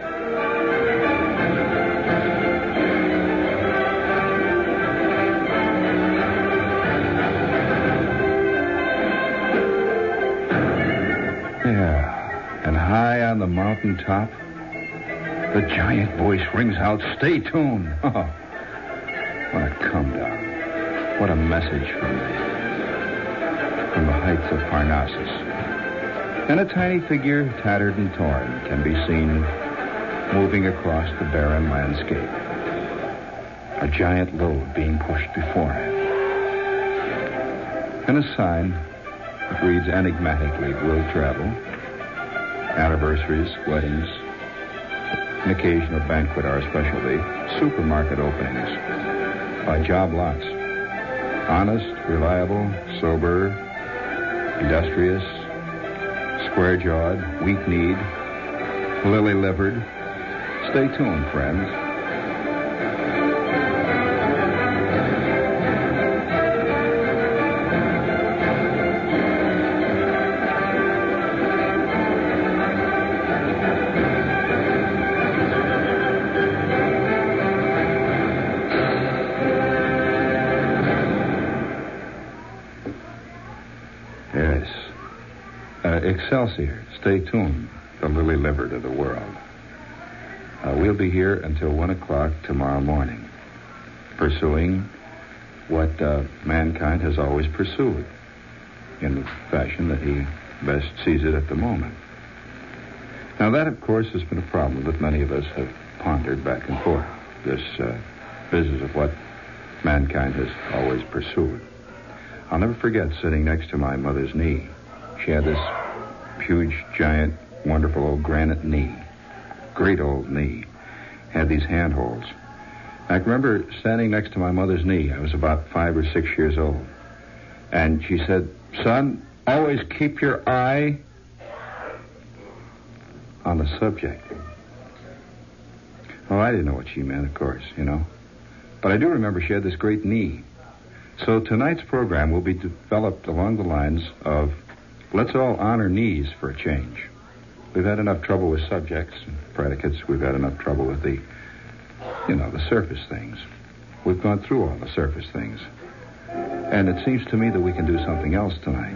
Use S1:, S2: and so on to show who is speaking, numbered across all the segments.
S1: Yeah, and high on the mountain top, the giant voice rings out, Stay tuned. Oh, what a come down. What a message from the, from the heights of Parnassus. And a tiny figure, tattered and torn, can be seen moving across the barren landscape. A giant load being pushed before him. And a sign that reads enigmatically, will travel, anniversaries, weddings, an occasional banquet our specialty, supermarket openings, by job lots. Honest, reliable, sober, industrious, square jawed, weak kneed, lily livered. Stay tuned, friends. Be here until 1 o'clock tomorrow morning, pursuing what uh, mankind has always pursued in the fashion that he best sees it at the moment. Now, that, of course, has been a problem that many of us have pondered back and forth. This uh, business of what mankind has always pursued. I'll never forget sitting next to my mother's knee. She had this huge, giant, wonderful old granite knee. Great old knee. Had these handholds. I can remember standing next to my mother's knee. I was about five or six years old. And she said, Son, always keep your eye on the subject. Oh, I didn't know what she meant, of course, you know. But I do remember she had this great knee. So tonight's program will be developed along the lines of let's all honor knees for a change. We've had enough trouble with subjects and predicates. We've had enough trouble with the, you know, the surface things. We've gone through all the surface things. And it seems to me that we can do something else tonight.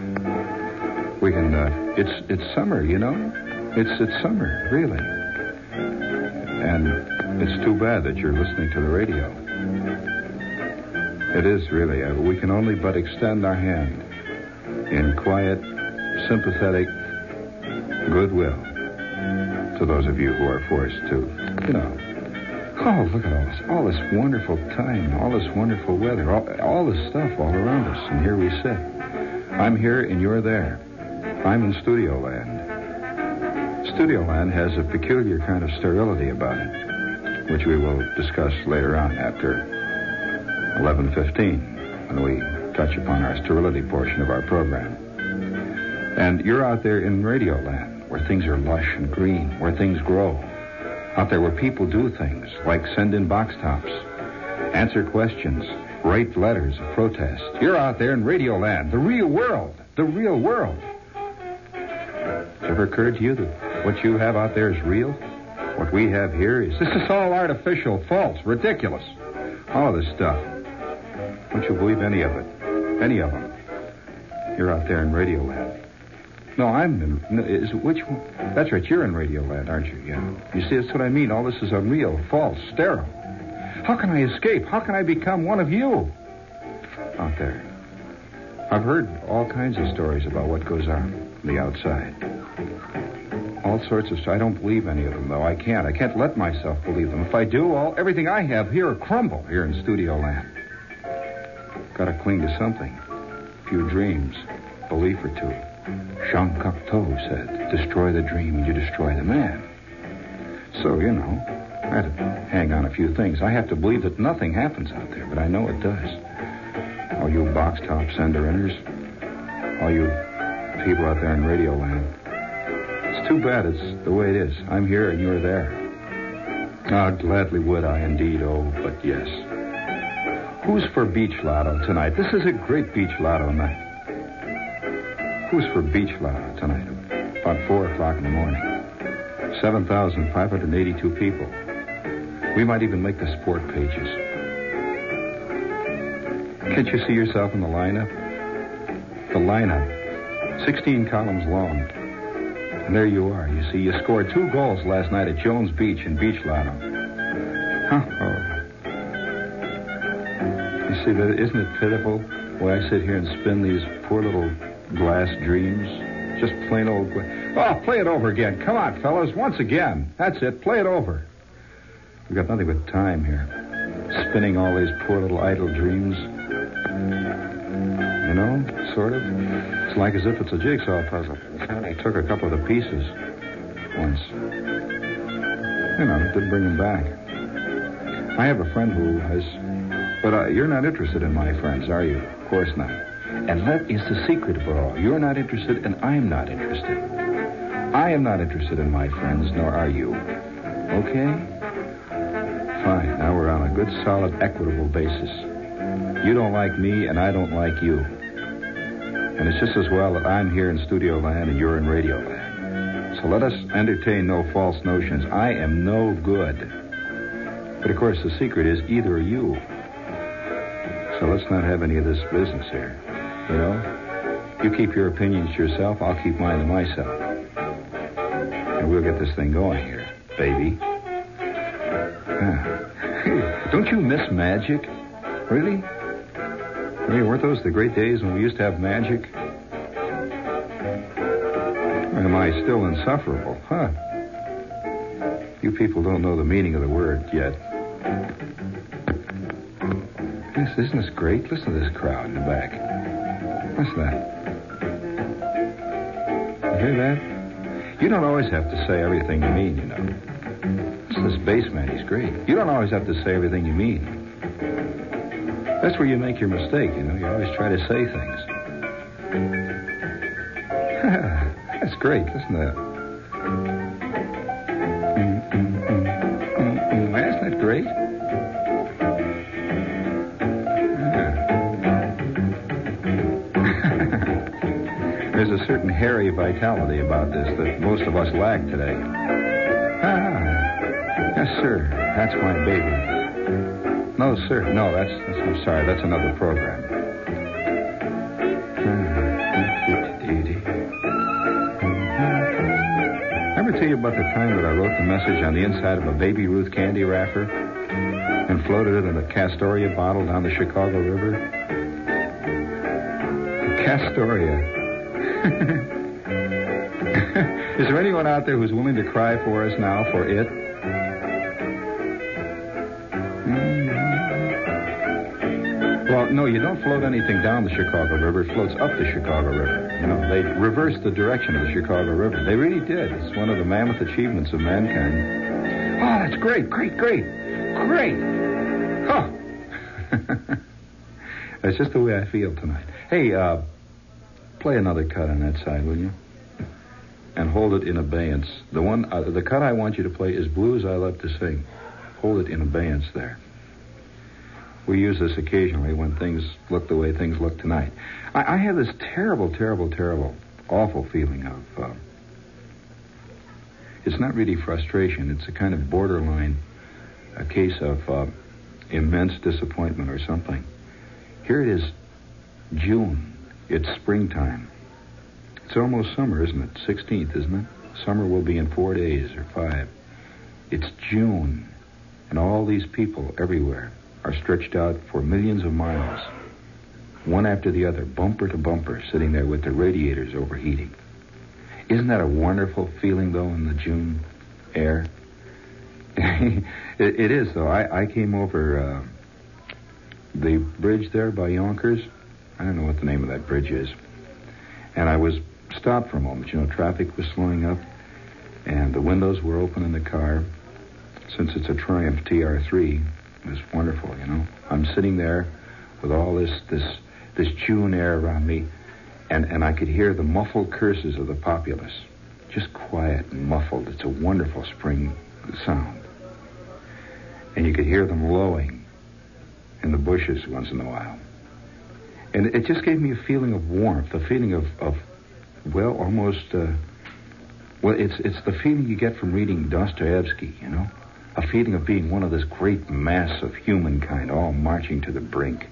S1: We can, uh, it's, it's summer, you know? It's, it's summer, really. And it's too bad that you're listening to the radio. It is really. Uh, we can only but extend our hand in quiet, sympathetic goodwill to those of you who are forced to, you know. Oh, look at all this, all this wonderful time, all this wonderful weather, all, all this stuff all around us, and here we sit. I'm here and you're there. I'm in Studio Land. Studio Land has a peculiar kind of sterility about it, which we will discuss later on after 11:15 when we touch upon our sterility portion of our program. And you're out there in Radio Land where things are lush and green, where things grow. Out there where people do things like send in box tops, answer questions, write letters of protest. You're out there in Radio Land, the real world, the real world. Has it ever occurred to you that what you have out there is real? What we have here is this is all artificial, false, ridiculous. All of this stuff. Don't you believe any of it? Any of them. You're out there in Radio Land. No, I'm in. no, Is which one? That's right. You're in Radioland, aren't you? Yeah. You see, that's what I mean. All this is unreal, false, sterile. How can I escape? How can I become one of you? Out there. I've heard all kinds of stories about what goes on the outside. All sorts of stuff. I don't believe any of them, though. I can't. I can't let myself believe them. If I do, all everything I have here will crumble here in Studio Land. Got to cling to something. A few dreams, belief or two. Jean Cocteau said, "Destroy the dream, and you destroy the man." So you know, I had to hang on a few things. I have to believe that nothing happens out there, but I know it does. All you box top sender inners, all you people out there in Radio Land. It's too bad it's the way it is. I'm here and you're there. Ah, gladly would I indeed, oh, but yes. Who's for Beach Lotto tonight? This is a great Beach Lotto night. Who's for Beach Lotto tonight? About 4 o'clock in the morning. 7,582 people. We might even make the sport pages. Can't you see yourself in the lineup? The lineup. 16 columns long. And there you are. You see, you scored two goals last night at Jones Beach in Beach Lotto. Huh? Oh. You see, isn't it pitiful way I sit here and spin these poor little glass dreams? Just plain old. Oh, play it over again. Come on, fellas. Once again. That's it. Play it over. We've got nothing but time here. Spinning all these poor little idle dreams. You know, sort of. It's like as if it's a jigsaw puzzle. I took a couple of the pieces once. You know, it didn't bring them back. I have a friend who has. But uh, you're not interested in my friends, are you? Of course not. And that is the secret of it all. You're not interested, and I'm not interested. I am not interested in my friends, nor are you. Okay? Fine. Now we're on a good, solid, equitable basis. You don't like me, and I don't like you. And it's just as well that I'm here in Studio Land and you're in Radio Land. So let us entertain no false notions. I am no good. But of course, the secret is either you. So let's not have any of this business here. You know? You keep your opinions to yourself, I'll keep mine to myself. And we'll get this thing going here, baby. Ah. Don't you miss magic? Really? Hey, weren't those the great days when we used to have magic? Or am I still insufferable? Huh? You people don't know the meaning of the word yet. Yes, isn't this great? Listen to this crowd in the back. What's that? You hear that? You don't always have to say everything you mean, you know. It's this bassman, he's great. You don't always have to say everything you mean. That's where you make your mistake, you know. You always try to say things. That's great, isn't that? Vitality about this that most of us lack today. Ah, yes, sir. That's my baby. No, sir. No, that's, that's I'm sorry. That's another program. Ever tell you about the time that I wrote the message on the inside of a Baby Ruth candy wrapper and floated it in a Castoria bottle down the Chicago River? Castoria. Is there anyone out there who's willing to cry for us now for it? Well, no, you don't float anything down the Chicago River. It floats up the Chicago River. You know, they reversed the direction of the Chicago River. They really did. It's one of the mammoth achievements of mankind. Oh, that's great, great, great, great. Huh. that's just the way I feel tonight. Hey, uh, play another cut on that side, will you? And hold it in abeyance. The one, uh, the cut I want you to play is Blues I Love to Sing. Hold it in abeyance there. We use this occasionally when things look the way things look tonight. I, I have this terrible, terrible, terrible, awful feeling of. Uh, it's not really frustration. It's a kind of borderline, a case of uh, immense disappointment or something. Here it is, June. It's springtime. It's almost summer, isn't it? 16th, isn't it? Summer will be in four days or five. It's June, and all these people everywhere are stretched out for millions of miles, one after the other, bumper to bumper, sitting there with their radiators overheating. Isn't that a wonderful feeling, though, in the June air? it, it is, though. I, I came over uh, the bridge there by Yonkers. I don't know what the name of that bridge is. And I was stopped for a moment. You know, traffic was slowing up, and the windows were open in the car. Since it's a Triumph TR3, it was wonderful, you know. I'm sitting there with all this this this June air around me, and, and I could hear the muffled curses of the populace. Just quiet and muffled. It's a wonderful spring sound. And you could hear them lowing in the bushes once in a while. And it just gave me a feeling of warmth, a feeling of, of well, almost, uh, well, it's, it's the feeling you get from reading Dostoevsky, you know? A feeling of being one of this great mass of humankind all marching to the brink.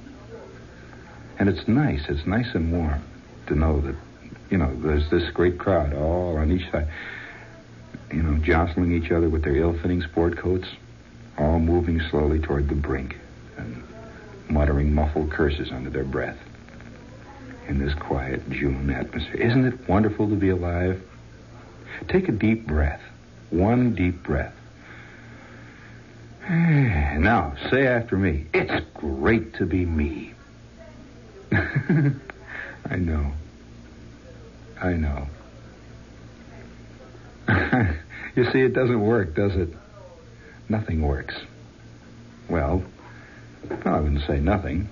S1: And it's nice, it's nice and warm to know that, you know, there's this great crowd all on each side, you know, jostling each other with their ill fitting sport coats, all moving slowly toward the brink and muttering muffled curses under their breath in this quiet June atmosphere. Isn't it wonderful to be alive? Take a deep breath. One deep breath. Now, say after me. It's great to be me. I know. I know. you see, it doesn't work, does it? Nothing works. Well, well, I wouldn't say nothing.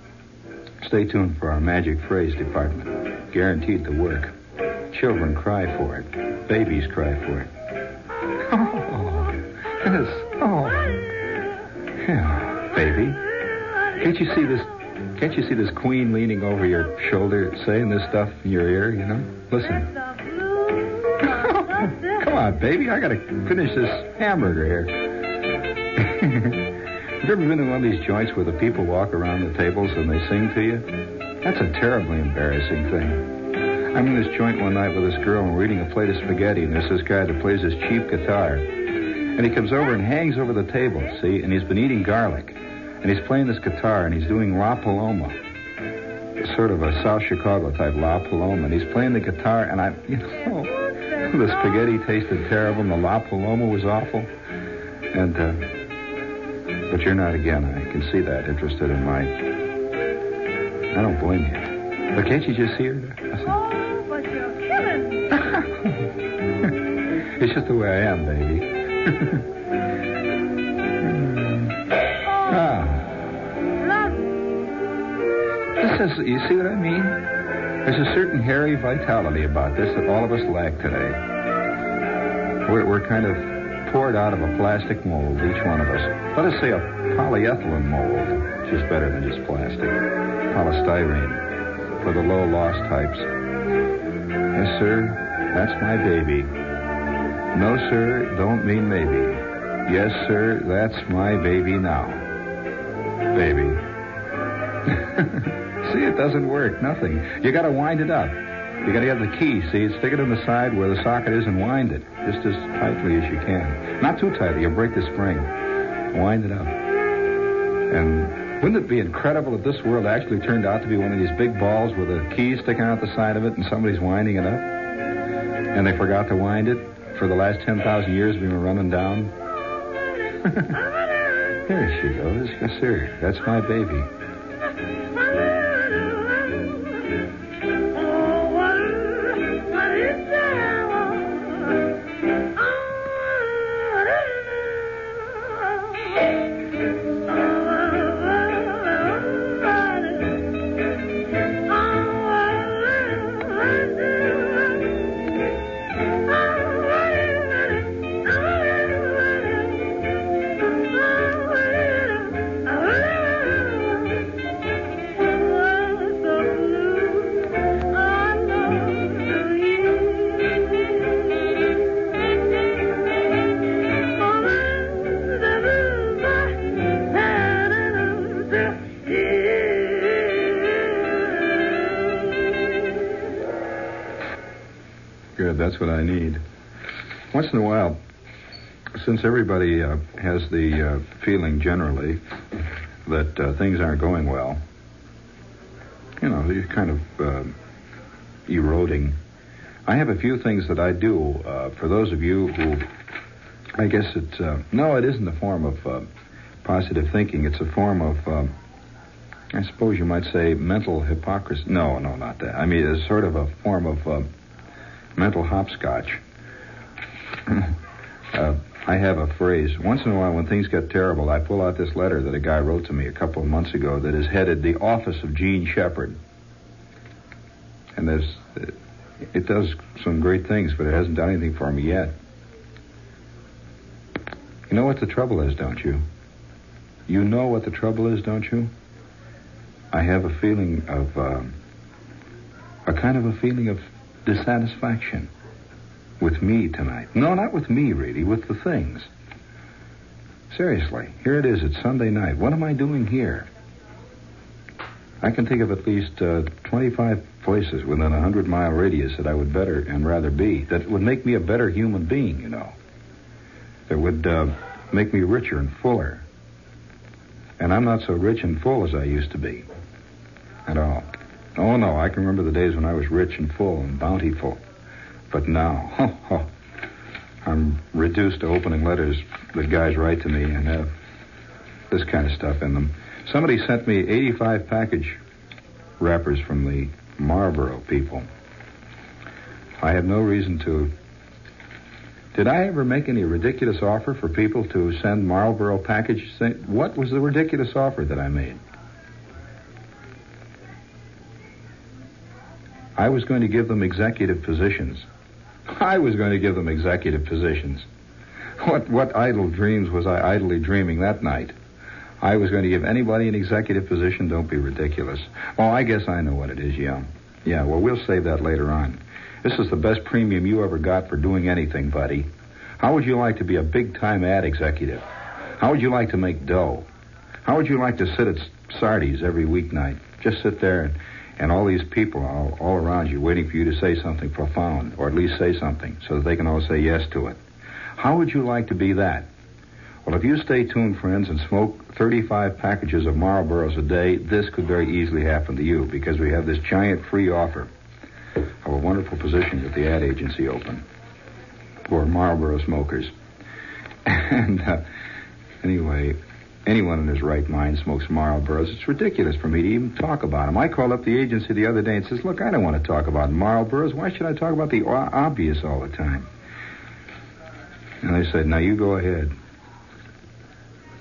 S1: Stay tuned for our magic phrase department. Guaranteed to work. Children cry for it. Babies cry for it. Oh, yes. Oh. Yeah, baby. Can't you see this? Can't you see this queen leaning over your shoulder, saying this stuff in your ear? You know. Listen. Come on, baby. I gotta finish this hamburger here. You ever been in one of these joints where the people walk around the tables and they sing to you? That's a terribly embarrassing thing. I'm in this joint one night with this girl and we're eating a plate of spaghetti, and there's this guy that plays this cheap guitar. And he comes over and hangs over the table, see, and he's been eating garlic. And he's playing this guitar and he's doing La Paloma. Sort of a South Chicago type La Paloma. And he's playing the guitar and I, you know, the spaghetti tasted terrible and the La Paloma was awful. And, uh, but you're not again. I can see that. Interested in my. I don't blame you. But can't you just hear? Listen.
S2: Oh, but you're killing me.
S1: it's just the way I am, baby. ah. This is, you see what I mean? There's a certain hairy vitality about this that all of us lack today. We're, we're kind of poured out of a plastic mold, each one of us. Let us say a polyethylene mold, which is better than just plastic. Polystyrene, for the low loss types. Yes, sir, that's my baby. No, sir, don't mean maybe. Yes, sir, that's my baby now. Baby. See, it doesn't work. Nothing. You gotta wind it up. You gotta have the key, see? Stick it in the side where the socket is and wind it. Just as tightly as you can. Not too tightly, you'll break the spring. Wind it up. And wouldn't it be incredible if this world actually turned out to be one of these big balls with a key sticking out the side of it and somebody's winding it up? And they forgot to wind it for the last 10,000 years we've been running down? there she goes. Yes, sir. That's my baby. What I need. Once in a while, since everybody uh, has the uh, feeling generally that uh, things aren't going well, you know, you're kind of uh, eroding. I have a few things that I do uh, for those of you who, I guess it's, uh, no, it isn't a form of uh, positive thinking. It's a form of, uh, I suppose you might say, mental hypocrisy. No, no, not that. I mean, it's sort of a form of uh, mental hopscotch. uh, I have a phrase. Once in a while, when things get terrible, I pull out this letter that a guy wrote to me a couple of months ago that is headed "The Office of Jean Shepherd," and there's, it does some great things, but it hasn't done anything for me yet. You know what the trouble is, don't you? You know what the trouble is, don't you? I have a feeling of, um, a kind of a feeling of dissatisfaction with me tonight. No, not with me, really, with the things. Seriously, here it is. It's Sunday night. What am I doing here? I can think of at least uh, 25 places within a 100 mile radius that I would better and rather be, that would make me a better human being, you know. That would uh, make me richer and fuller. And I'm not so rich and full as I used to be. At all. Oh, no, I can remember the days when I was rich and full and bountiful. But now, oh, oh, I'm reduced to opening letters that guys write to me and have this kind of stuff in them. Somebody sent me 85 package wrappers from the Marlboro people. I have no reason to. Did I ever make any ridiculous offer for people to send Marlboro package? What was the ridiculous offer that I made? I was going to give them executive positions. I was going to give them executive positions. What what idle dreams was I idly dreaming that night? I was going to give anybody an executive position. Don't be ridiculous. Oh, I guess I know what it is, yeah. Yeah, well, we'll save that later on. This is the best premium you ever got for doing anything, buddy. How would you like to be a big time ad executive? How would you like to make dough? How would you like to sit at Sardi's every weeknight? Just sit there and and all these people all, all around you waiting for you to say something profound, or at least say something, so that they can all say yes to it. How would you like to be that? Well, if you stay tuned, friends, and smoke 35 packages of Marlboros a day, this could very easily happen to you because we have this giant free offer of a wonderful position with the ad agency open for Marlboro smokers. And uh, anyway, anyone in his right mind smokes Marlboros. It's ridiculous for me to even talk about them. I called up the agency the other day and says, "Look, I don't want to talk about Marlboros. Why should I talk about the obvious all the time?" And they said, "Now you go ahead."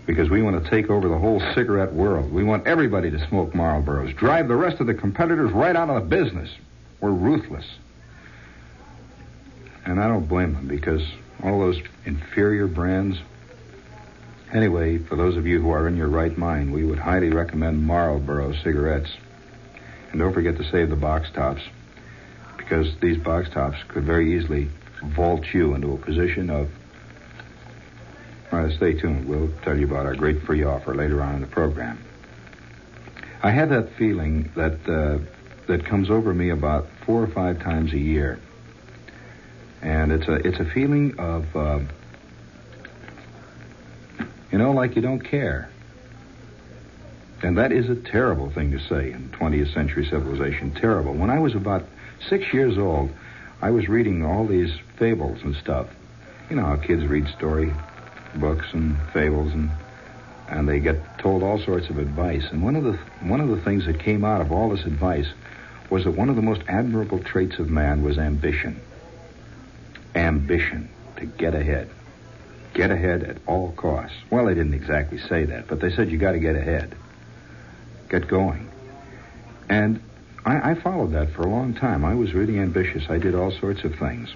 S1: Because we want to take over the whole cigarette world. We want everybody to smoke Marlboros. Drive the rest of the competitors right out of the business. We're ruthless. And I don't blame them because all those inferior brands, Anyway, for those of you who are in your right mind, we would highly recommend Marlboro cigarettes. And don't forget to save the box tops, because these box tops could very easily vault you into a position of. Stay tuned. We'll tell you about our great free offer later on in the program. I have that feeling that uh, that comes over me about four or five times a year, and it's a it's a feeling of. Uh, you know, like you don't care. And that is a terrible thing to say in 20th century civilization. Terrible. When I was about six years old, I was reading all these fables and stuff. You know how kids read story books and fables and and they get told all sorts of advice. And one of the one of the things that came out of all this advice was that one of the most admirable traits of man was ambition. Ambition to get ahead. Get ahead at all costs. Well, they didn't exactly say that, but they said you got to get ahead. Get going. And I, I followed that for a long time. I was really ambitious. I did all sorts of things.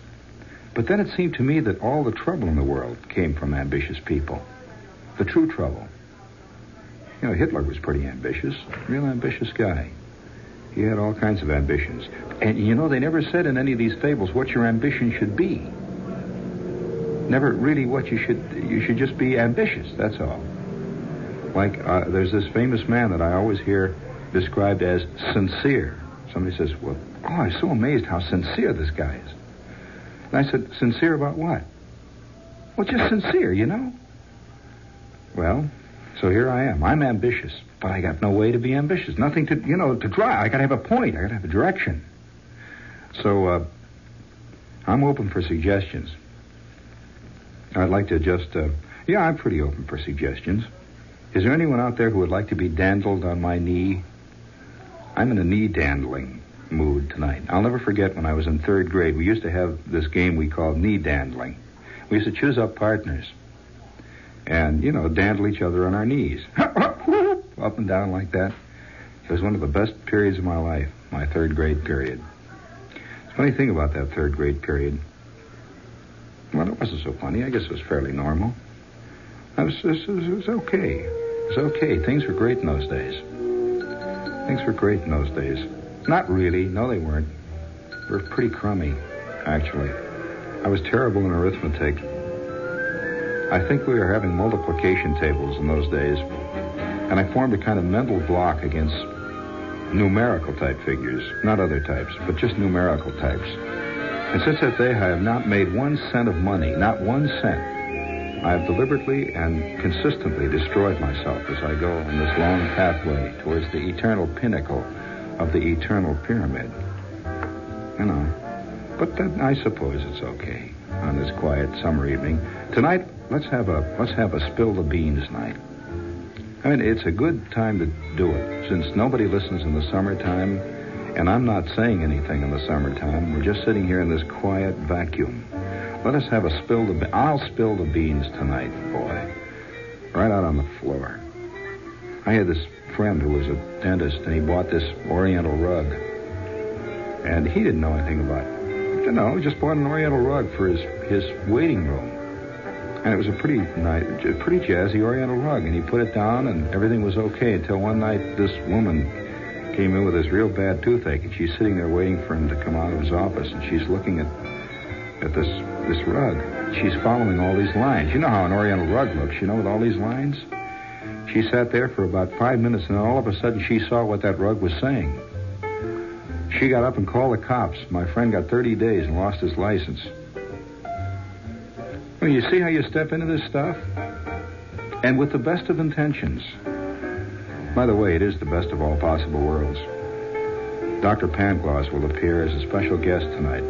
S1: But then it seemed to me that all the trouble in the world came from ambitious people. The true trouble. You know, Hitler was pretty ambitious, real ambitious guy. He had all kinds of ambitions. And you know, they never said in any of these fables what your ambition should be never really what you should. You should just be ambitious. That's all. Like uh, there's this famous man that I always hear described as sincere. Somebody says, "Well, oh, I'm so amazed how sincere this guy is." And I said, sincere about what? Well, just sincere, you know? Well, so here I am. I'm ambitious, but I got no way to be ambitious. Nothing to, you know, to drive. I got to have a point. I got to have a direction. So, uh, I'm open for suggestions. I'd like to just, uh, yeah, I'm pretty open for suggestions. Is there anyone out there who would like to be dandled on my knee? I'm in a knee dandling mood tonight. I'll never forget when I was in third grade. We used to have this game we called knee dandling. We used to choose up partners and, you know, dandle each other on our knees. Up and down like that. It was one of the best periods of my life, my third grade period. Funny thing about that third grade period, well, it wasn't so funny. I guess it was fairly normal. I was, it was, it was okay. It was okay. Things were great in those days. Things were great in those days. Not really. No, they weren't. They were pretty crummy, actually. I was terrible in arithmetic. I think we were having multiplication tables in those days, and I formed a kind of mental block against numerical type figures, not other types, but just numerical types. And since that day, I have not made one cent of money, not one cent. I have deliberately and consistently destroyed myself as I go on this long pathway towards the eternal pinnacle of the eternal pyramid. You know. But then I suppose it's okay on this quiet summer evening. Tonight, let's have a let's have a spill the beans night. I mean, it's a good time to do it since nobody listens in the summertime, and I'm not saying anything in the summertime. We're just sitting here in this quiet vacuum. Let us have a spill the. Be- I'll spill the beans tonight, boy, right out on the floor. I had this friend who was a dentist, and he bought this Oriental rug, and he didn't know anything about. It. You know, he just bought an Oriental rug for his his waiting room, and it was a pretty nice, pretty jazzy Oriental rug, and he put it down, and everything was okay until one night this woman came in with this real bad toothache, and she's sitting there waiting for him to come out of his office, and she's looking at at this this rug. She's following all these lines. You know how an Oriental rug looks, you know, with all these lines. She sat there for about five minutes, and all of a sudden she saw what that rug was saying. She got up and called the cops. My friend got 30 days and lost his license. Well, you see how you step into this stuff? And with the best of intentions. By the way, it is the best of all possible worlds. Dr. Pangloss will appear as a special guest tonight.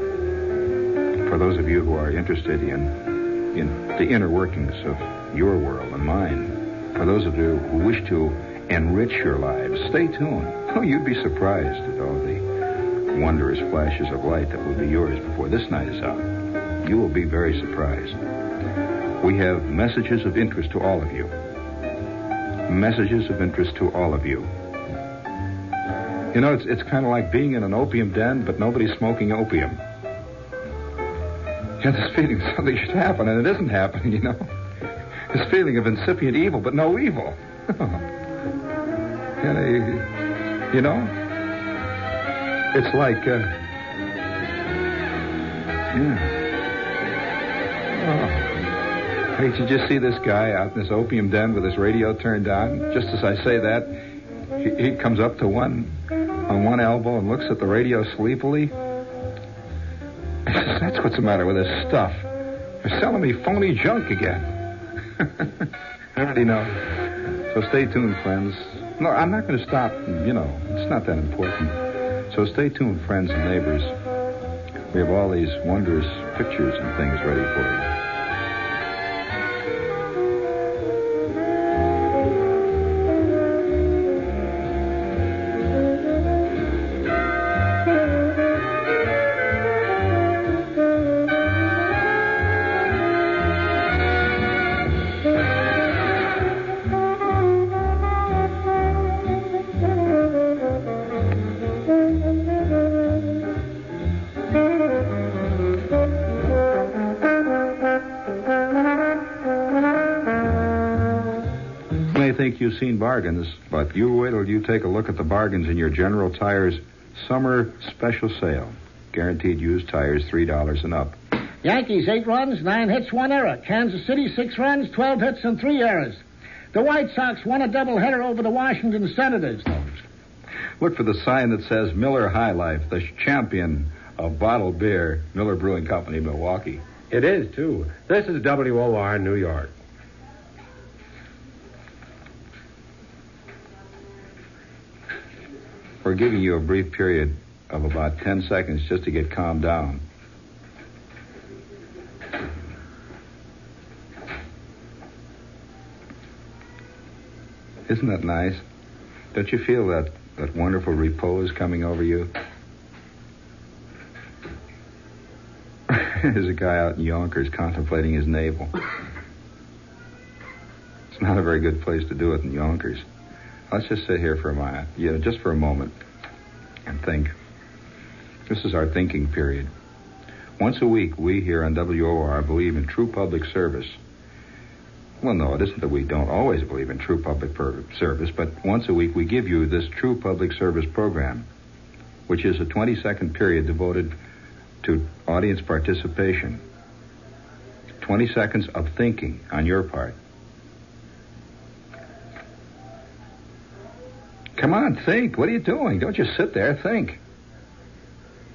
S1: For those of you who are interested in, in the inner workings of your world and mine, for those of you who wish to enrich your lives, stay tuned. Oh, you'd be surprised at all the wondrous flashes of light that will be yours before this night is out. You will be very surprised. We have messages of interest to all of you. Messages of interest to all of you. You know, it's, it's kind of like being in an opium den, but nobody's smoking opium. You have this feeling something should happen, and it isn't happening, you know. This feeling of incipient evil, but no evil. you, know, you, you know? It's like, uh, yeah. Did you just see this guy out in this opium den with his radio turned on? Just as I say that, he, he comes up to one on one elbow and looks at the radio sleepily. I says, That's what's the matter with this stuff. They're selling me phony junk again. I already know. So stay tuned, friends. No, I'm not going to stop. You know, it's not that important. So stay tuned, friends and neighbors. We have all these wondrous pictures and things ready for you. You've seen bargains, but you wait till you take a look at the bargains in your General Tires summer special sale. Guaranteed used tires, $3 and up.
S3: Yankees, eight runs, nine hits, one error. Kansas City, six runs, 12 hits, and three errors. The White Sox won a doubleheader over the Washington Senators.
S1: Look for the sign that says Miller High Life, the champion of of bottled beer, Miller Brewing Company, Milwaukee.
S4: It is, too. This is WOR New York.
S1: We're giving you a brief period of about 10 seconds just to get calmed down. Isn't that nice? Don't you feel that, that wonderful repose coming over you? There's a guy out in Yonkers contemplating his navel. It's not a very good place to do it in Yonkers. Let's just sit here for a minute, you know, just for a moment, and think. This is our thinking period. Once a week, we here on WOR believe in true public service. Well, no, it isn't that we don't always believe in true public per- service, but once a week we give you this true public service program, which is a 20 second period devoted to audience participation. 20 seconds of thinking on your part. Come on, think. What are you doing? Don't just sit there. Think.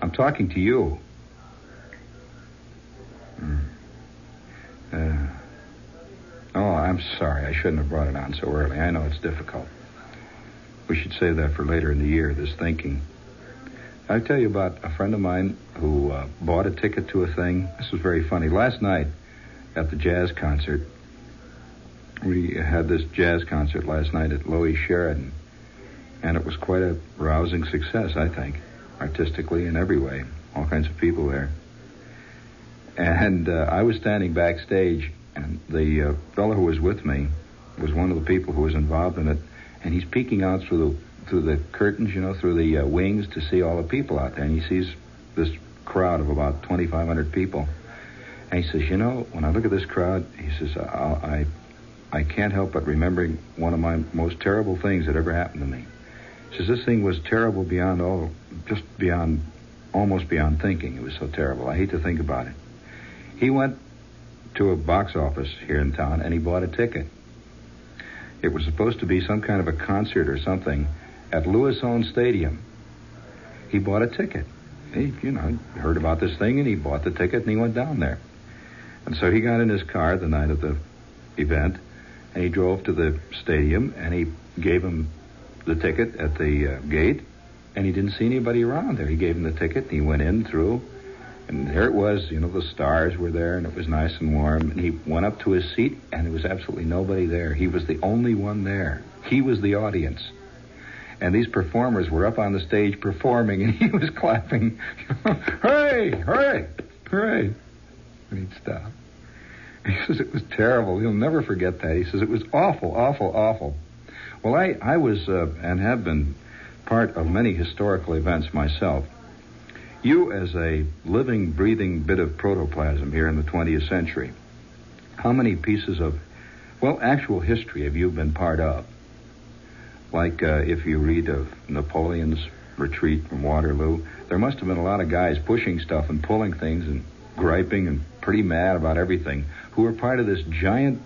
S1: I'm talking to you. Hmm. Uh, oh, I'm sorry. I shouldn't have brought it on so early. I know it's difficult. We should save that for later in the year, this thinking. I'll tell you about a friend of mine who uh, bought a ticket to a thing. This was very funny. Last night at the jazz concert, we had this jazz concert last night at Loew's Sheridan, and it was quite a rousing success, I think, artistically in every way. All kinds of people there. And uh, I was standing backstage, and the uh, fellow who was with me was one of the people who was involved in it, and he's peeking out through the through the curtains, you know, through the uh, wings to see all the people out there, and he sees this crowd of about 2,500 people, and he says, you know, when I look at this crowd, he says, I, I, I can't help but remembering one of my most terrible things that ever happened to me. Says this thing was terrible beyond all, just beyond, almost beyond thinking. It was so terrible. I hate to think about it. He went to a box office here in town and he bought a ticket. It was supposed to be some kind of a concert or something at Lewisohn Stadium. He bought a ticket. He, you know, heard about this thing and he bought the ticket and he went down there. And so he got in his car the night of the event and he drove to the stadium and he gave him the ticket at the uh, gate and he didn't see anybody around there. He gave him the ticket and he went in through and there it was, you know, the stars were there and it was nice and warm. And he went up to his seat and there was absolutely nobody there. He was the only one there. He was the audience and these performers were up on the stage performing, and he was clapping, hooray, hooray, hooray. And he'd stop. He says it was terrible. He'll never forget that. He says it was awful, awful, awful. Well, I, I was uh, and have been part of many historical events myself. You, as a living, breathing bit of protoplasm here in the 20th century, how many pieces of, well, actual history have you been part of? Like uh, if you read of Napoleon's retreat from Waterloo, there must have been a lot of guys pushing stuff and pulling things and griping and pretty mad about everything who were part of this giant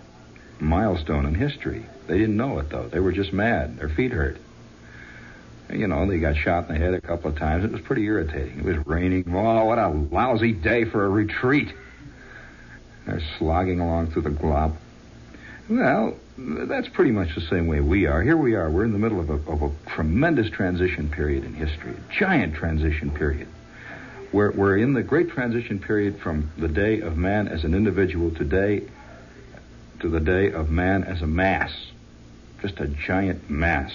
S1: milestone in history. They didn't know it, though. They were just mad. Their feet hurt. You know, they got shot in the head a couple of times. It was pretty irritating. It was raining. Oh, what a lousy day for a retreat. They're slogging along through the glop. Well, that's pretty much the same way we are. Here we are. We're in the middle of a, of a tremendous transition period in history, a giant transition period. We're, we're in the great transition period from the day of man as an individual today to the day of man as a mass. Just a giant mass.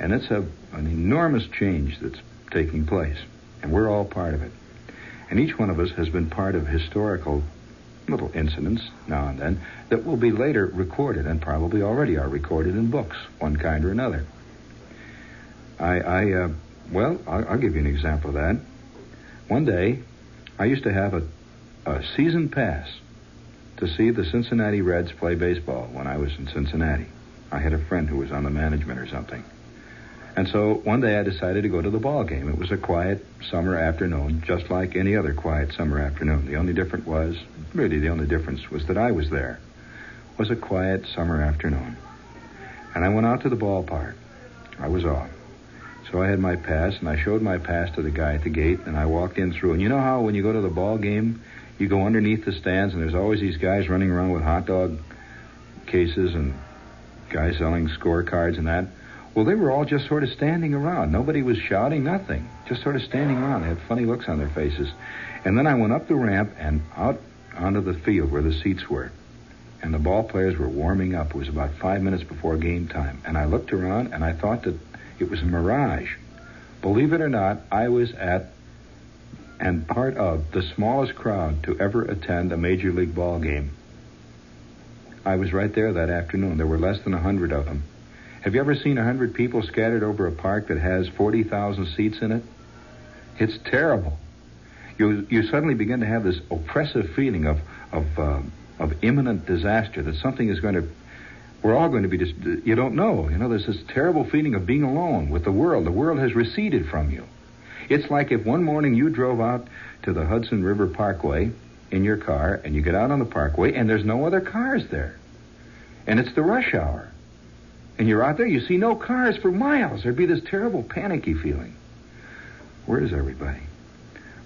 S1: And it's a, an enormous change that's taking place. And we're all part of it. And each one of us has been part of historical little incidents now and then that will be later recorded and probably already are recorded in books, one kind or another. I, I uh, well, I'll, I'll, give you an example of that. One day, I used to have a, a season pass to see the Cincinnati Reds play baseball when I was in Cincinnati. I had a friend who was on the management or something. And so one day I decided to go to the ball game. It was a quiet summer afternoon, just like any other quiet summer afternoon. The only difference was, really the only difference was that I was there. It was a quiet summer afternoon. And I went out to the ballpark. I was off. So I had my pass, and I showed my pass to the guy at the gate, and I walked in through. And you know how when you go to the ball game, you go underneath the stands, and there's always these guys running around with hot dog cases and guys selling scorecards and that. Well, they were all just sort of standing around. Nobody was shouting, nothing. Just sort of standing around. They had funny looks on their faces. And then I went up the ramp and out onto the field where the seats were. And the ball players were warming up. It was about five minutes before game time. And I looked around and I thought that it was a mirage. Believe it or not, I was at and part of the smallest crowd to ever attend a major league ball game. I was right there that afternoon. There were less than a hundred of them. Have you ever seen a hundred people scattered over a park that has forty thousand seats in it? It's terrible. You you suddenly begin to have this oppressive feeling of of uh, of imminent disaster that something is going to. We're all going to be just. You don't know. You know, there's this terrible feeling of being alone with the world. The world has receded from you. It's like if one morning you drove out to the Hudson River Parkway in your car and you get out on the parkway and there's no other cars there. And it's the rush hour. And you're out there, you see no cars for miles. There'd be this terrible panicky feeling. Where is everybody?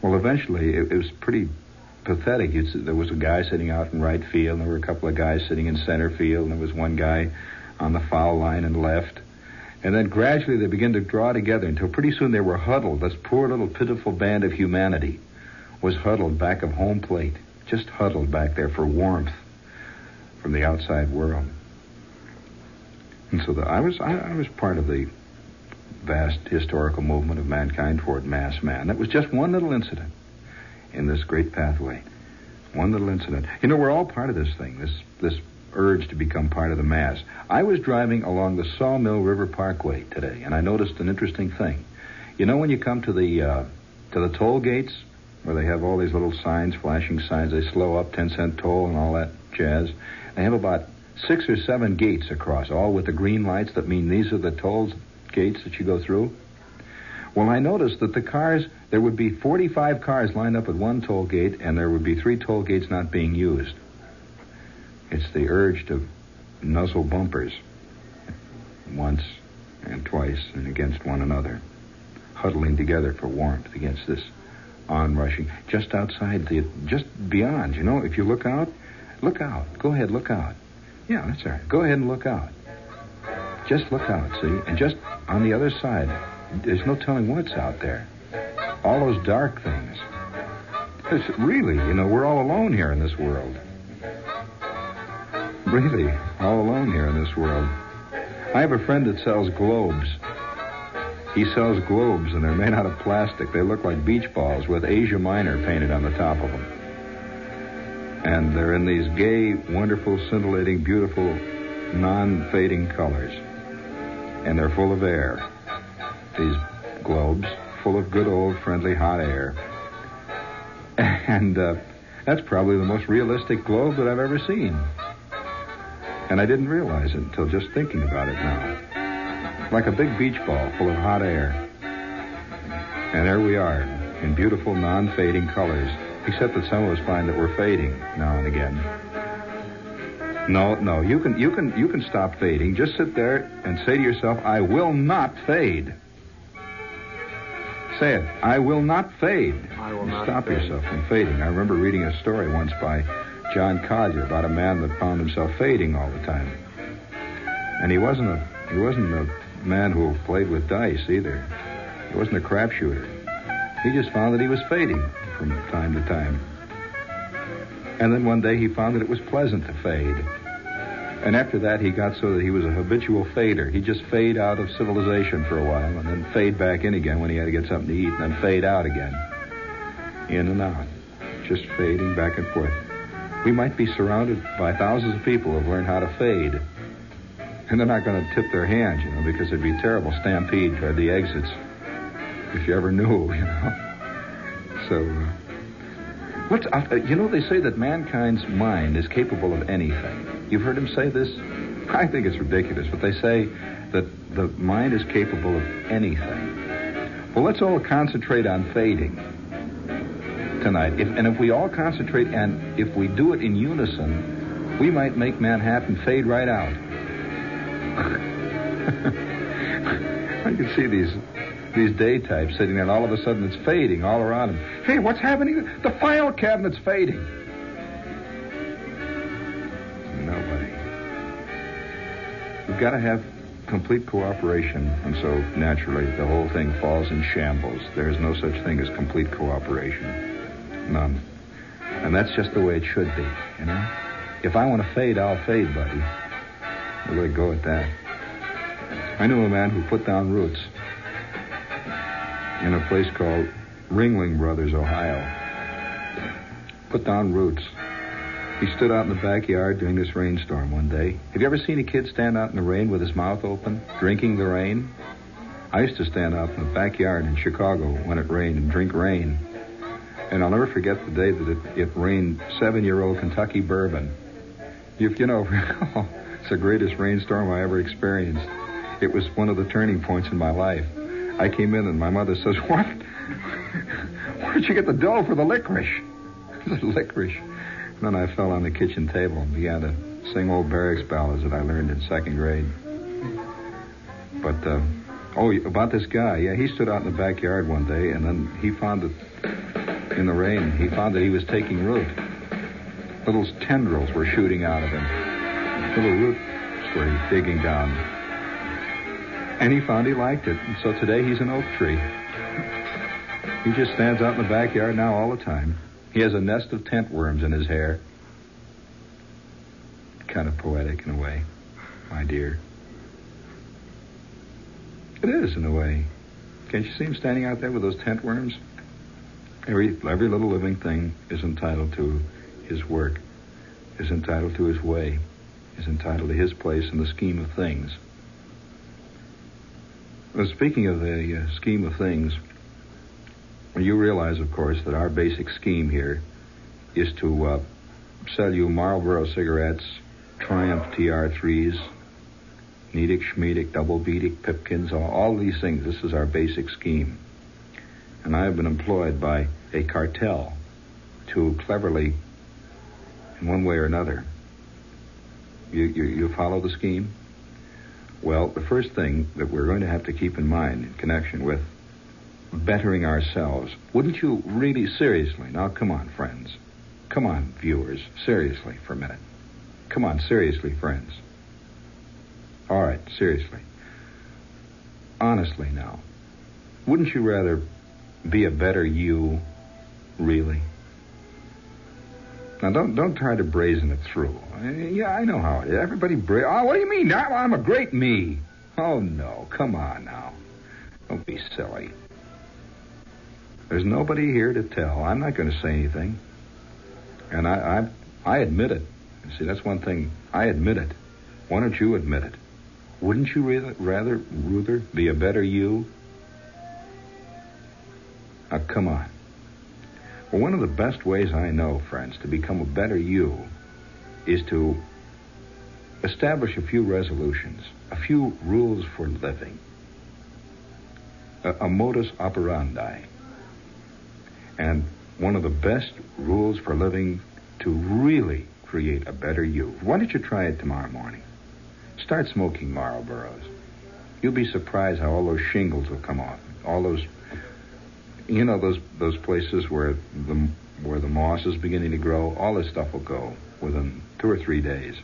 S1: Well, eventually, it, it was pretty pathetic. It's, there was a guy sitting out in right field, and there were a couple of guys sitting in center field, and there was one guy on the foul line and left. And then gradually they began to draw together until pretty soon they were huddled. This poor little pitiful band of humanity was huddled back of home plate, just huddled back there for warmth from the outside world. And so the, I was I, I was part of the vast historical movement of mankind toward mass man. That was just one little incident in this great pathway. One little incident. You know, we're all part of this thing, this this urge to become part of the mass. I was driving along the Sawmill River Parkway today, and I noticed an interesting thing. You know, when you come to the uh, to the toll gates where they have all these little signs, flashing signs, they slow up, ten cent toll, and all that jazz. They have about six or seven gates across, all with the green lights that mean these are the toll gates that you go through. Well, I noticed that the cars, there would be 45 cars lined up at one toll gate, and there would be three toll gates not being used. It's the urge to nuzzle bumpers once and twice and against one another, huddling together for warmth against this onrushing. Just outside the, just beyond, you know, if you look out, look out. Go ahead, look out. Yeah, that's all right. Go ahead and look out. Just look out, see? And just on the other side, there's no telling what's out there. All those dark things. It's really, you know, we're all alone here in this world. Really, all alone here in this world. I have a friend that sells globes. He sells globes, and they're made out of plastic. They look like beach balls with Asia Minor painted on the top of them. And they're in these gay, wonderful, scintillating, beautiful, non fading colors. And they're full of air. These globes, full of good old friendly hot air. And uh, that's probably the most realistic globe that I've ever seen. And I didn't realize it until just thinking about it now. Like a big beach ball full of hot air. And there we are, in beautiful, non fading colors, except that some of us find that we're fading now and again. No, no, you can you can you can stop fading. Just sit there and say to yourself, I will not fade. Say it. I will not fade.
S4: I will not
S1: Stop
S4: fade.
S1: yourself from fading. I remember reading a story once by John Collier about a man that found himself fading all the time. And he wasn't a he wasn't a man who played with dice either. He wasn't a crapshooter. He just found that he was fading from time to time. And then one day he found that it was pleasant to fade. And after that, he got so that he was a habitual fader. He'd just fade out of civilization for a while and then fade back in again when he had to get something to eat and then fade out again. In and out. Just fading back and forth. We might be surrounded by thousands of people who have learned how to fade. And they're not going to tip their hands, you know, because it'd be terrible stampede toward the exits. If you ever knew, you know. So, uh, what's, uh, you know, they say that mankind's mind is capable of anything. You've heard him say this? I think it's ridiculous, but they say that the mind is capable of anything. Well, let's all concentrate on fading tonight. If, and if we all concentrate and if we do it in unison, we might make Manhattan fade right out. I can see these These day types sitting there, and all of a sudden it's fading all around them. Hey, what's happening? The file cabinet's fading. Nobody. We've got to have complete cooperation, and so naturally the whole thing falls in shambles. There is no such thing as complete cooperation. None. And that's just the way it should be, you know? If I want to fade, I'll fade, buddy. We'll let go at that. I knew a man who put down roots in a place called Ringling Brothers, Ohio. Put down roots. He stood out in the backyard during this rainstorm one day. Have you ever seen a kid stand out in the rain with his mouth open, drinking the rain? I used to stand out in the backyard in Chicago when it rained and drink rain. And I'll never forget the day that it, it rained seven year old Kentucky bourbon. If you know, it's the greatest rainstorm I ever experienced. It was one of the turning points in my life. I came in and my mother says, What? Where'd you get the dough for the licorice? the licorice. And then I fell on the kitchen table and began to sing old barracks ballads that I learned in second grade. But, uh, oh, about this guy. Yeah, he stood out in the backyard one day and then he found that in the rain, he found that he was taking root. Little tendrils were shooting out of him. Little roots were digging down. And he found he liked it. And so today he's an oak tree. He just stands out in the backyard now all the time. He has a nest of tent worms in his hair. Kind of poetic in a way, my dear. It is, in a way. Can't you see him standing out there with those tent worms? Every, every little living thing is entitled to his work, is entitled to his way, is entitled to his place in the scheme of things. Well, speaking of the uh, scheme of things, you realize, of course, that our basic scheme here is to uh, sell you Marlboro cigarettes, Triumph TR3s, Nedick, Schmedick, Double Beedick, Pipkins, all, all these things. This is our basic scheme. And I have been employed by a cartel to cleverly, in one way or another, you, you, you follow the scheme? Well, the first thing that we're going to have to keep in mind in connection with bettering ourselves, wouldn't you really seriously? Now, come on, friends. Come on, viewers. Seriously for a minute. Come on, seriously, friends. All right, seriously. Honestly, now, wouldn't you rather be a better you, really? Now, don't don't try to brazen it through. Yeah, I know how it is. Everybody bra- Oh, what do you mean? Now I'm a great me. Oh no, come on now. Don't be silly. There's nobody here to tell. I'm not going to say anything, and I I, I admit it. See, that's one thing. I admit it. Why don't you admit it? Wouldn't you rather, rather, Ruther, be a better you? Now, come on. Well, one of the best ways I know, friends, to become a better you is to establish a few resolutions, a few rules for living, a, a modus operandi. And one of the best rules for living to really create a better you. Why don't you try it tomorrow morning? Start smoking Marlboros. You'll be surprised how all those shingles will come off. All those, you know, those those places where the where the moss is beginning to grow. All this stuff will go within two or three days.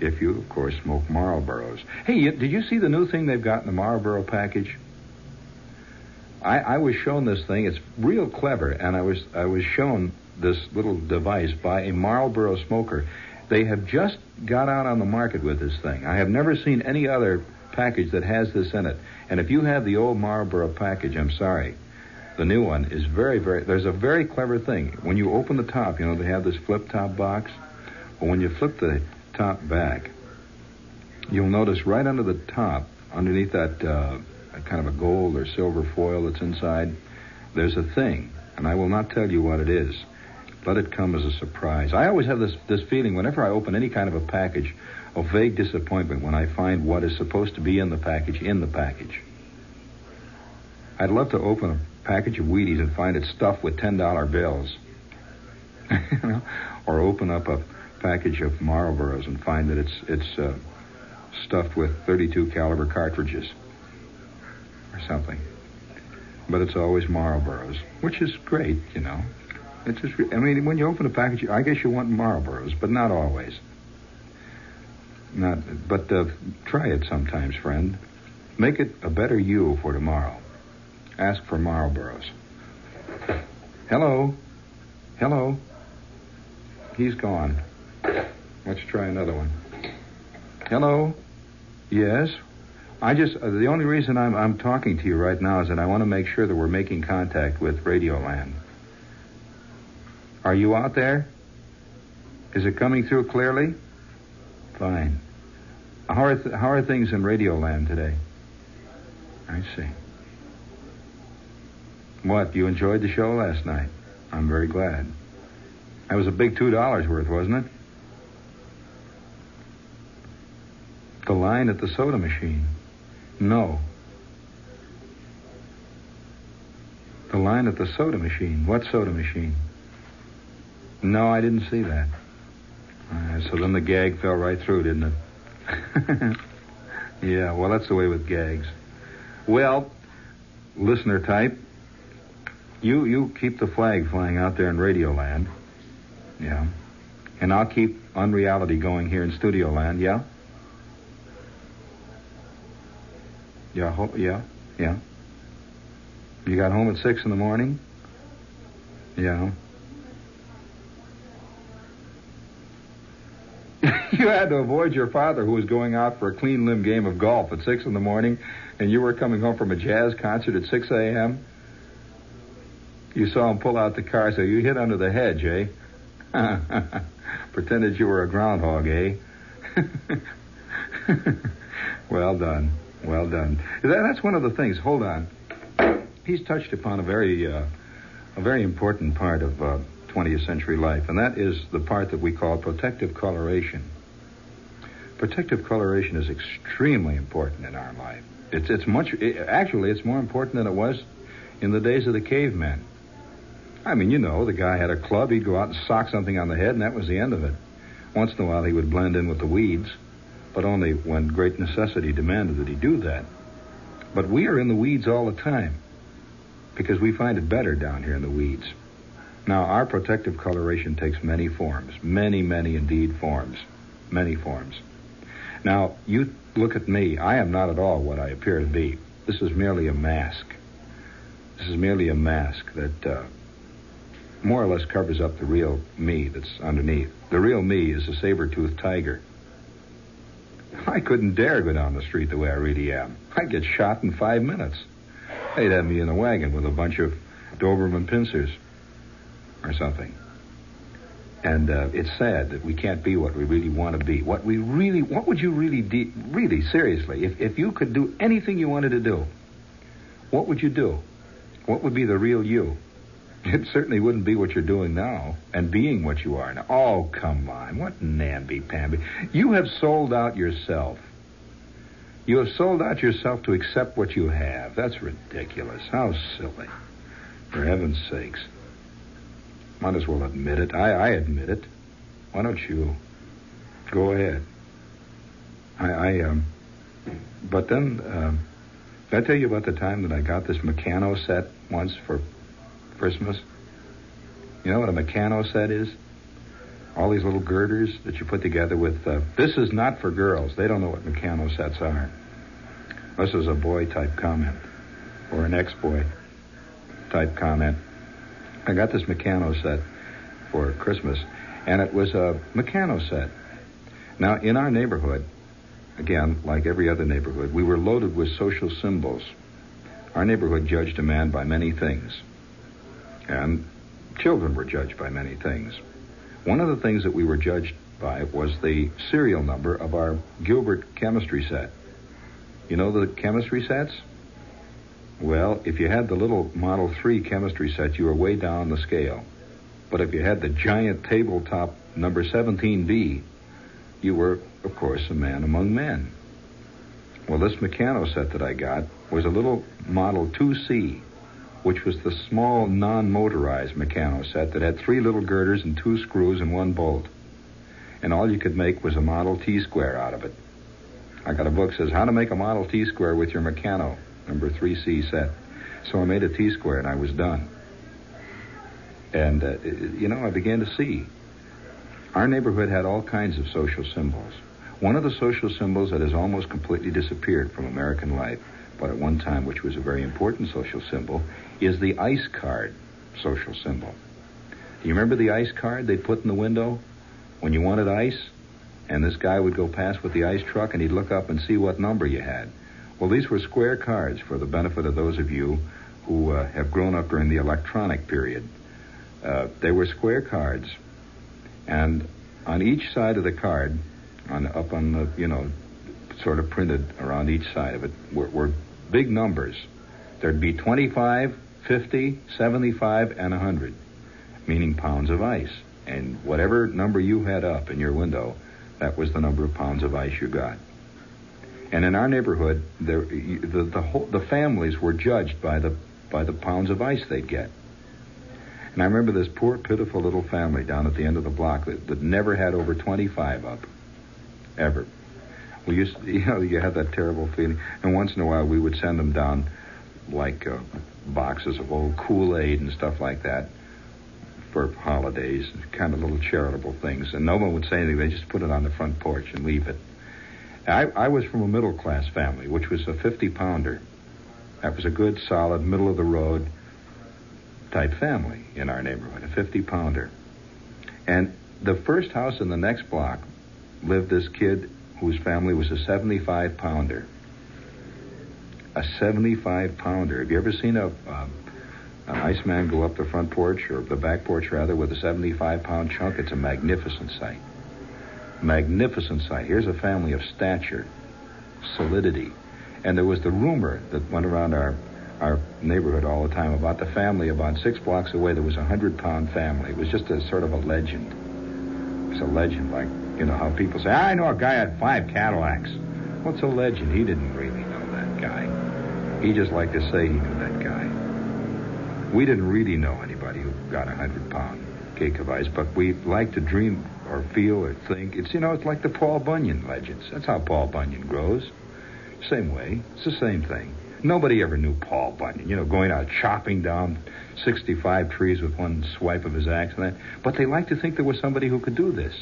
S1: If you, of course, smoke Marlboros. Hey, did you see the new thing they've got in the Marlboro package? I, I was shown this thing. It's real clever, and I was I was shown this little device by a Marlboro smoker. They have just got out on the market with this thing. I have never seen any other package that has this in it. And if you have the old Marlboro package, I'm sorry. The new one is very, very. There's a very clever thing. When you open the top, you know they have this flip top box. Well, when you flip the top back, you'll notice right under the top, underneath that uh, kind of a gold or silver foil that's inside, there's a thing, and I will not tell you what it is. Let it come as a surprise. I always have this this feeling whenever I open any kind of a package of vague disappointment when I find what is supposed to be in the package in the package. I'd love to open package of Wheaties and find it stuffed with ten dollar bills. you know? Or open up a package of Marlboros and find that it's it's uh, stuffed with 32 caliber cartridges or something. but it's always Marlboros, which is great, you know. It's just, I mean, when you open a package, I guess you want Marlboros, but not always. Not, but uh, try it sometimes, friend. Make it a better you for tomorrow. Ask for Marlboros. Hello. Hello. He's gone. Let's try another one. Hello. Yes. I just uh, the only reason I'm I'm talking to you right now is that I want to make sure that we're making contact with Radioland. Are you out there? Is it coming through clearly? Fine. How are th- how are things in Radioland today? I see. What? You enjoyed the show last night? I'm very glad. That was a big two dollars worth, wasn't it? The line at the soda machine. No. The line at the soda machine. What soda machine? No, I didn't see that. Uh, so then the gag fell right through, didn't it? yeah, well, that's the way with gags. Well, listener type, you you keep the flag flying out there in Radioland. Yeah. And I'll keep unreality going here in Studio Land, yeah? Yeah, ho- yeah, yeah. You got home at six in the morning? Yeah. you had to avoid your father who was going out for a clean limb game of golf at six in the morning, and you were coming home from a jazz concert at six a.m. You saw him pull out the car, so you hid under the hedge, eh? Pretended you were a groundhog, eh? well done. Well done. That, that's one of the things. Hold on. He's touched upon a very, uh, a very important part of uh, 20th century life, and that is the part that we call protective coloration. Protective coloration is extremely important in our life. It's, it's much, it, actually, it's more important than it was in the days of the cavemen. I mean, you know, the guy had a club, he'd go out and sock something on the head, and that was the end of it. Once in a while, he would blend in with the weeds, but only when great necessity demanded that he do that. But we are in the weeds all the time because we find it better down here in the weeds. Now, our protective coloration takes many forms, many, many indeed forms, many forms. Now, you look at me. I am not at all what I appear to be. This is merely a mask. This is merely a mask that uh, more or less covers up the real me that's underneath. The real me is a saber-toothed tiger. I couldn't dare go down the street the way I really am. I'd get shot in five minutes. They'd have me in a wagon with a bunch of Doberman pincers or something. And uh, it's sad that we can't be what we really want to be. What we really, what would you really, de- really, seriously, if, if you could do anything you wanted to do, what would you do? What would be the real you? It certainly wouldn't be what you're doing now and being what you are now. Oh, come on. What namby-pamby. You have sold out yourself. You have sold out yourself to accept what you have. That's ridiculous. How silly. For heaven's sakes. Might as well admit it. I, I admit it. Why don't you? Go ahead. I, I um, but then, um, did I tell you about the time that I got this Meccano set once for Christmas? You know what a Meccano set is? All these little girders that you put together with. Uh, this is not for girls. They don't know what Meccano sets are. This is a boy type comment, or an ex boy type comment. I got this Meccano set for Christmas, and it was a Meccano set. Now, in our neighborhood, again, like every other neighborhood, we were loaded with social symbols. Our neighborhood judged a man by many things, and children were judged by many things. One of the things that we were judged by was the serial number of our Gilbert chemistry set. You know the chemistry sets? Well, if you had the little Model 3 chemistry set, you were way down the scale. But if you had the giant tabletop number 17B, you were, of course, a man among men. Well, this Meccano set that I got was a little Model 2C, which was the small non-motorized Meccano set that had three little girders and two screws and one bolt. And all you could make was a Model T square out of it. I got a book that says how to make a Model T square with your Meccano number 3C set. So I made a T square and I was done. And, uh, you know, I began to see. Our neighborhood had all kinds of social symbols. One of the social symbols that has almost completely disappeared from American life, but at one time, which was a very important social symbol, is the ice card social symbol. Do you remember the ice card they put in the window when you wanted ice? And this guy would go past with the ice truck and he'd look up and see what number you had. Well, these were square cards for the benefit of those of you who uh, have grown up during the electronic period. Uh, they were square cards, and on each side of the card, on up on the you know, sort of printed around each side of it, were, were big numbers. There'd be 25, 50, 75, and 100, meaning pounds of ice. And whatever number you had up in your window, that was the number of pounds of ice you got. And in our neighborhood, the the, whole, the families were judged by the by the pounds of ice they'd get. And I remember this poor, pitiful little family down at the end of the block that, that never had over 25 up, ever. We used, to, you know, you had that terrible feeling. And once in a while, we would send them down like uh, boxes of old Kool-Aid and stuff like that for holidays, kind of little charitable things. And no one would say anything. They just put it on the front porch and leave it. I, I was from a middle class family, which was a 50 pounder. That was a good, solid, middle of the road type family in our neighborhood, a 50 pounder. And the first house in the next block lived this kid whose family was a 75 pounder. A 75 pounder. Have you ever seen a um, an iceman go up the front porch or the back porch rather with a 75 pound chunk? It's a magnificent sight. Magnificent sight. Here's a family of stature, solidity. And there was the rumor that went around our our neighborhood all the time about the family about six blocks away. There was a hundred pound family. It was just a sort of a legend. It's a legend, like you know how people say, "I know a guy had five Cadillacs." What's a legend? He didn't really know that guy. He just liked to say he knew that guy. We didn't really know anybody who got a hundred pound cake of ice, but we like to dream or feel or think. It's you know, it's like the Paul Bunyan legends. That's how Paul Bunyan grows. Same way. It's the same thing. Nobody ever knew Paul Bunyan, you know, going out chopping down 65 trees with one swipe of his axe and that. But they like to think there was somebody who could do this.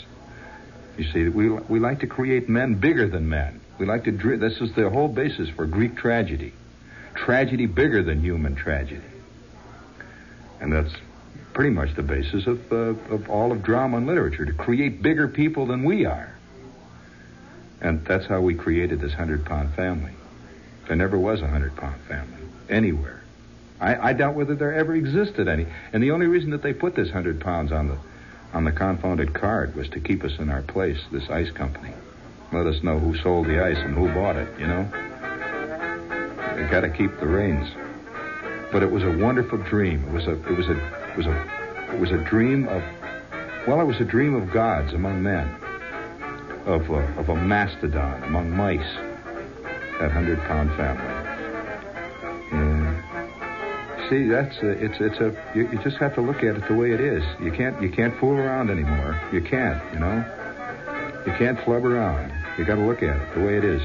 S1: You see, we, we like to create men bigger than men. We like to, this is the whole basis for Greek tragedy. Tragedy bigger than human tragedy. And that's pretty much the basis of, uh, of all of drama and literature, to create bigger people than we are. And that's how we created this hundred pound family. There never was a hundred pound family anywhere. I, I doubt whether there ever existed any. And the only reason that they put this hundred pounds on the on the confounded card was to keep us in our place, this ice company. Let us know who sold the ice and who bought it, you know? You gotta keep the reins. But it was a wonderful dream. It was a it was a it was a it was a dream of well, it was a dream of gods among men. Of a, of a mastodon among mice that hundred pound family. See, that's a, it's it's a you, you just have to look at it the way it is. You can't you can't fool around anymore. You can't, you know. You can't flub around. You got to look at it the way it is.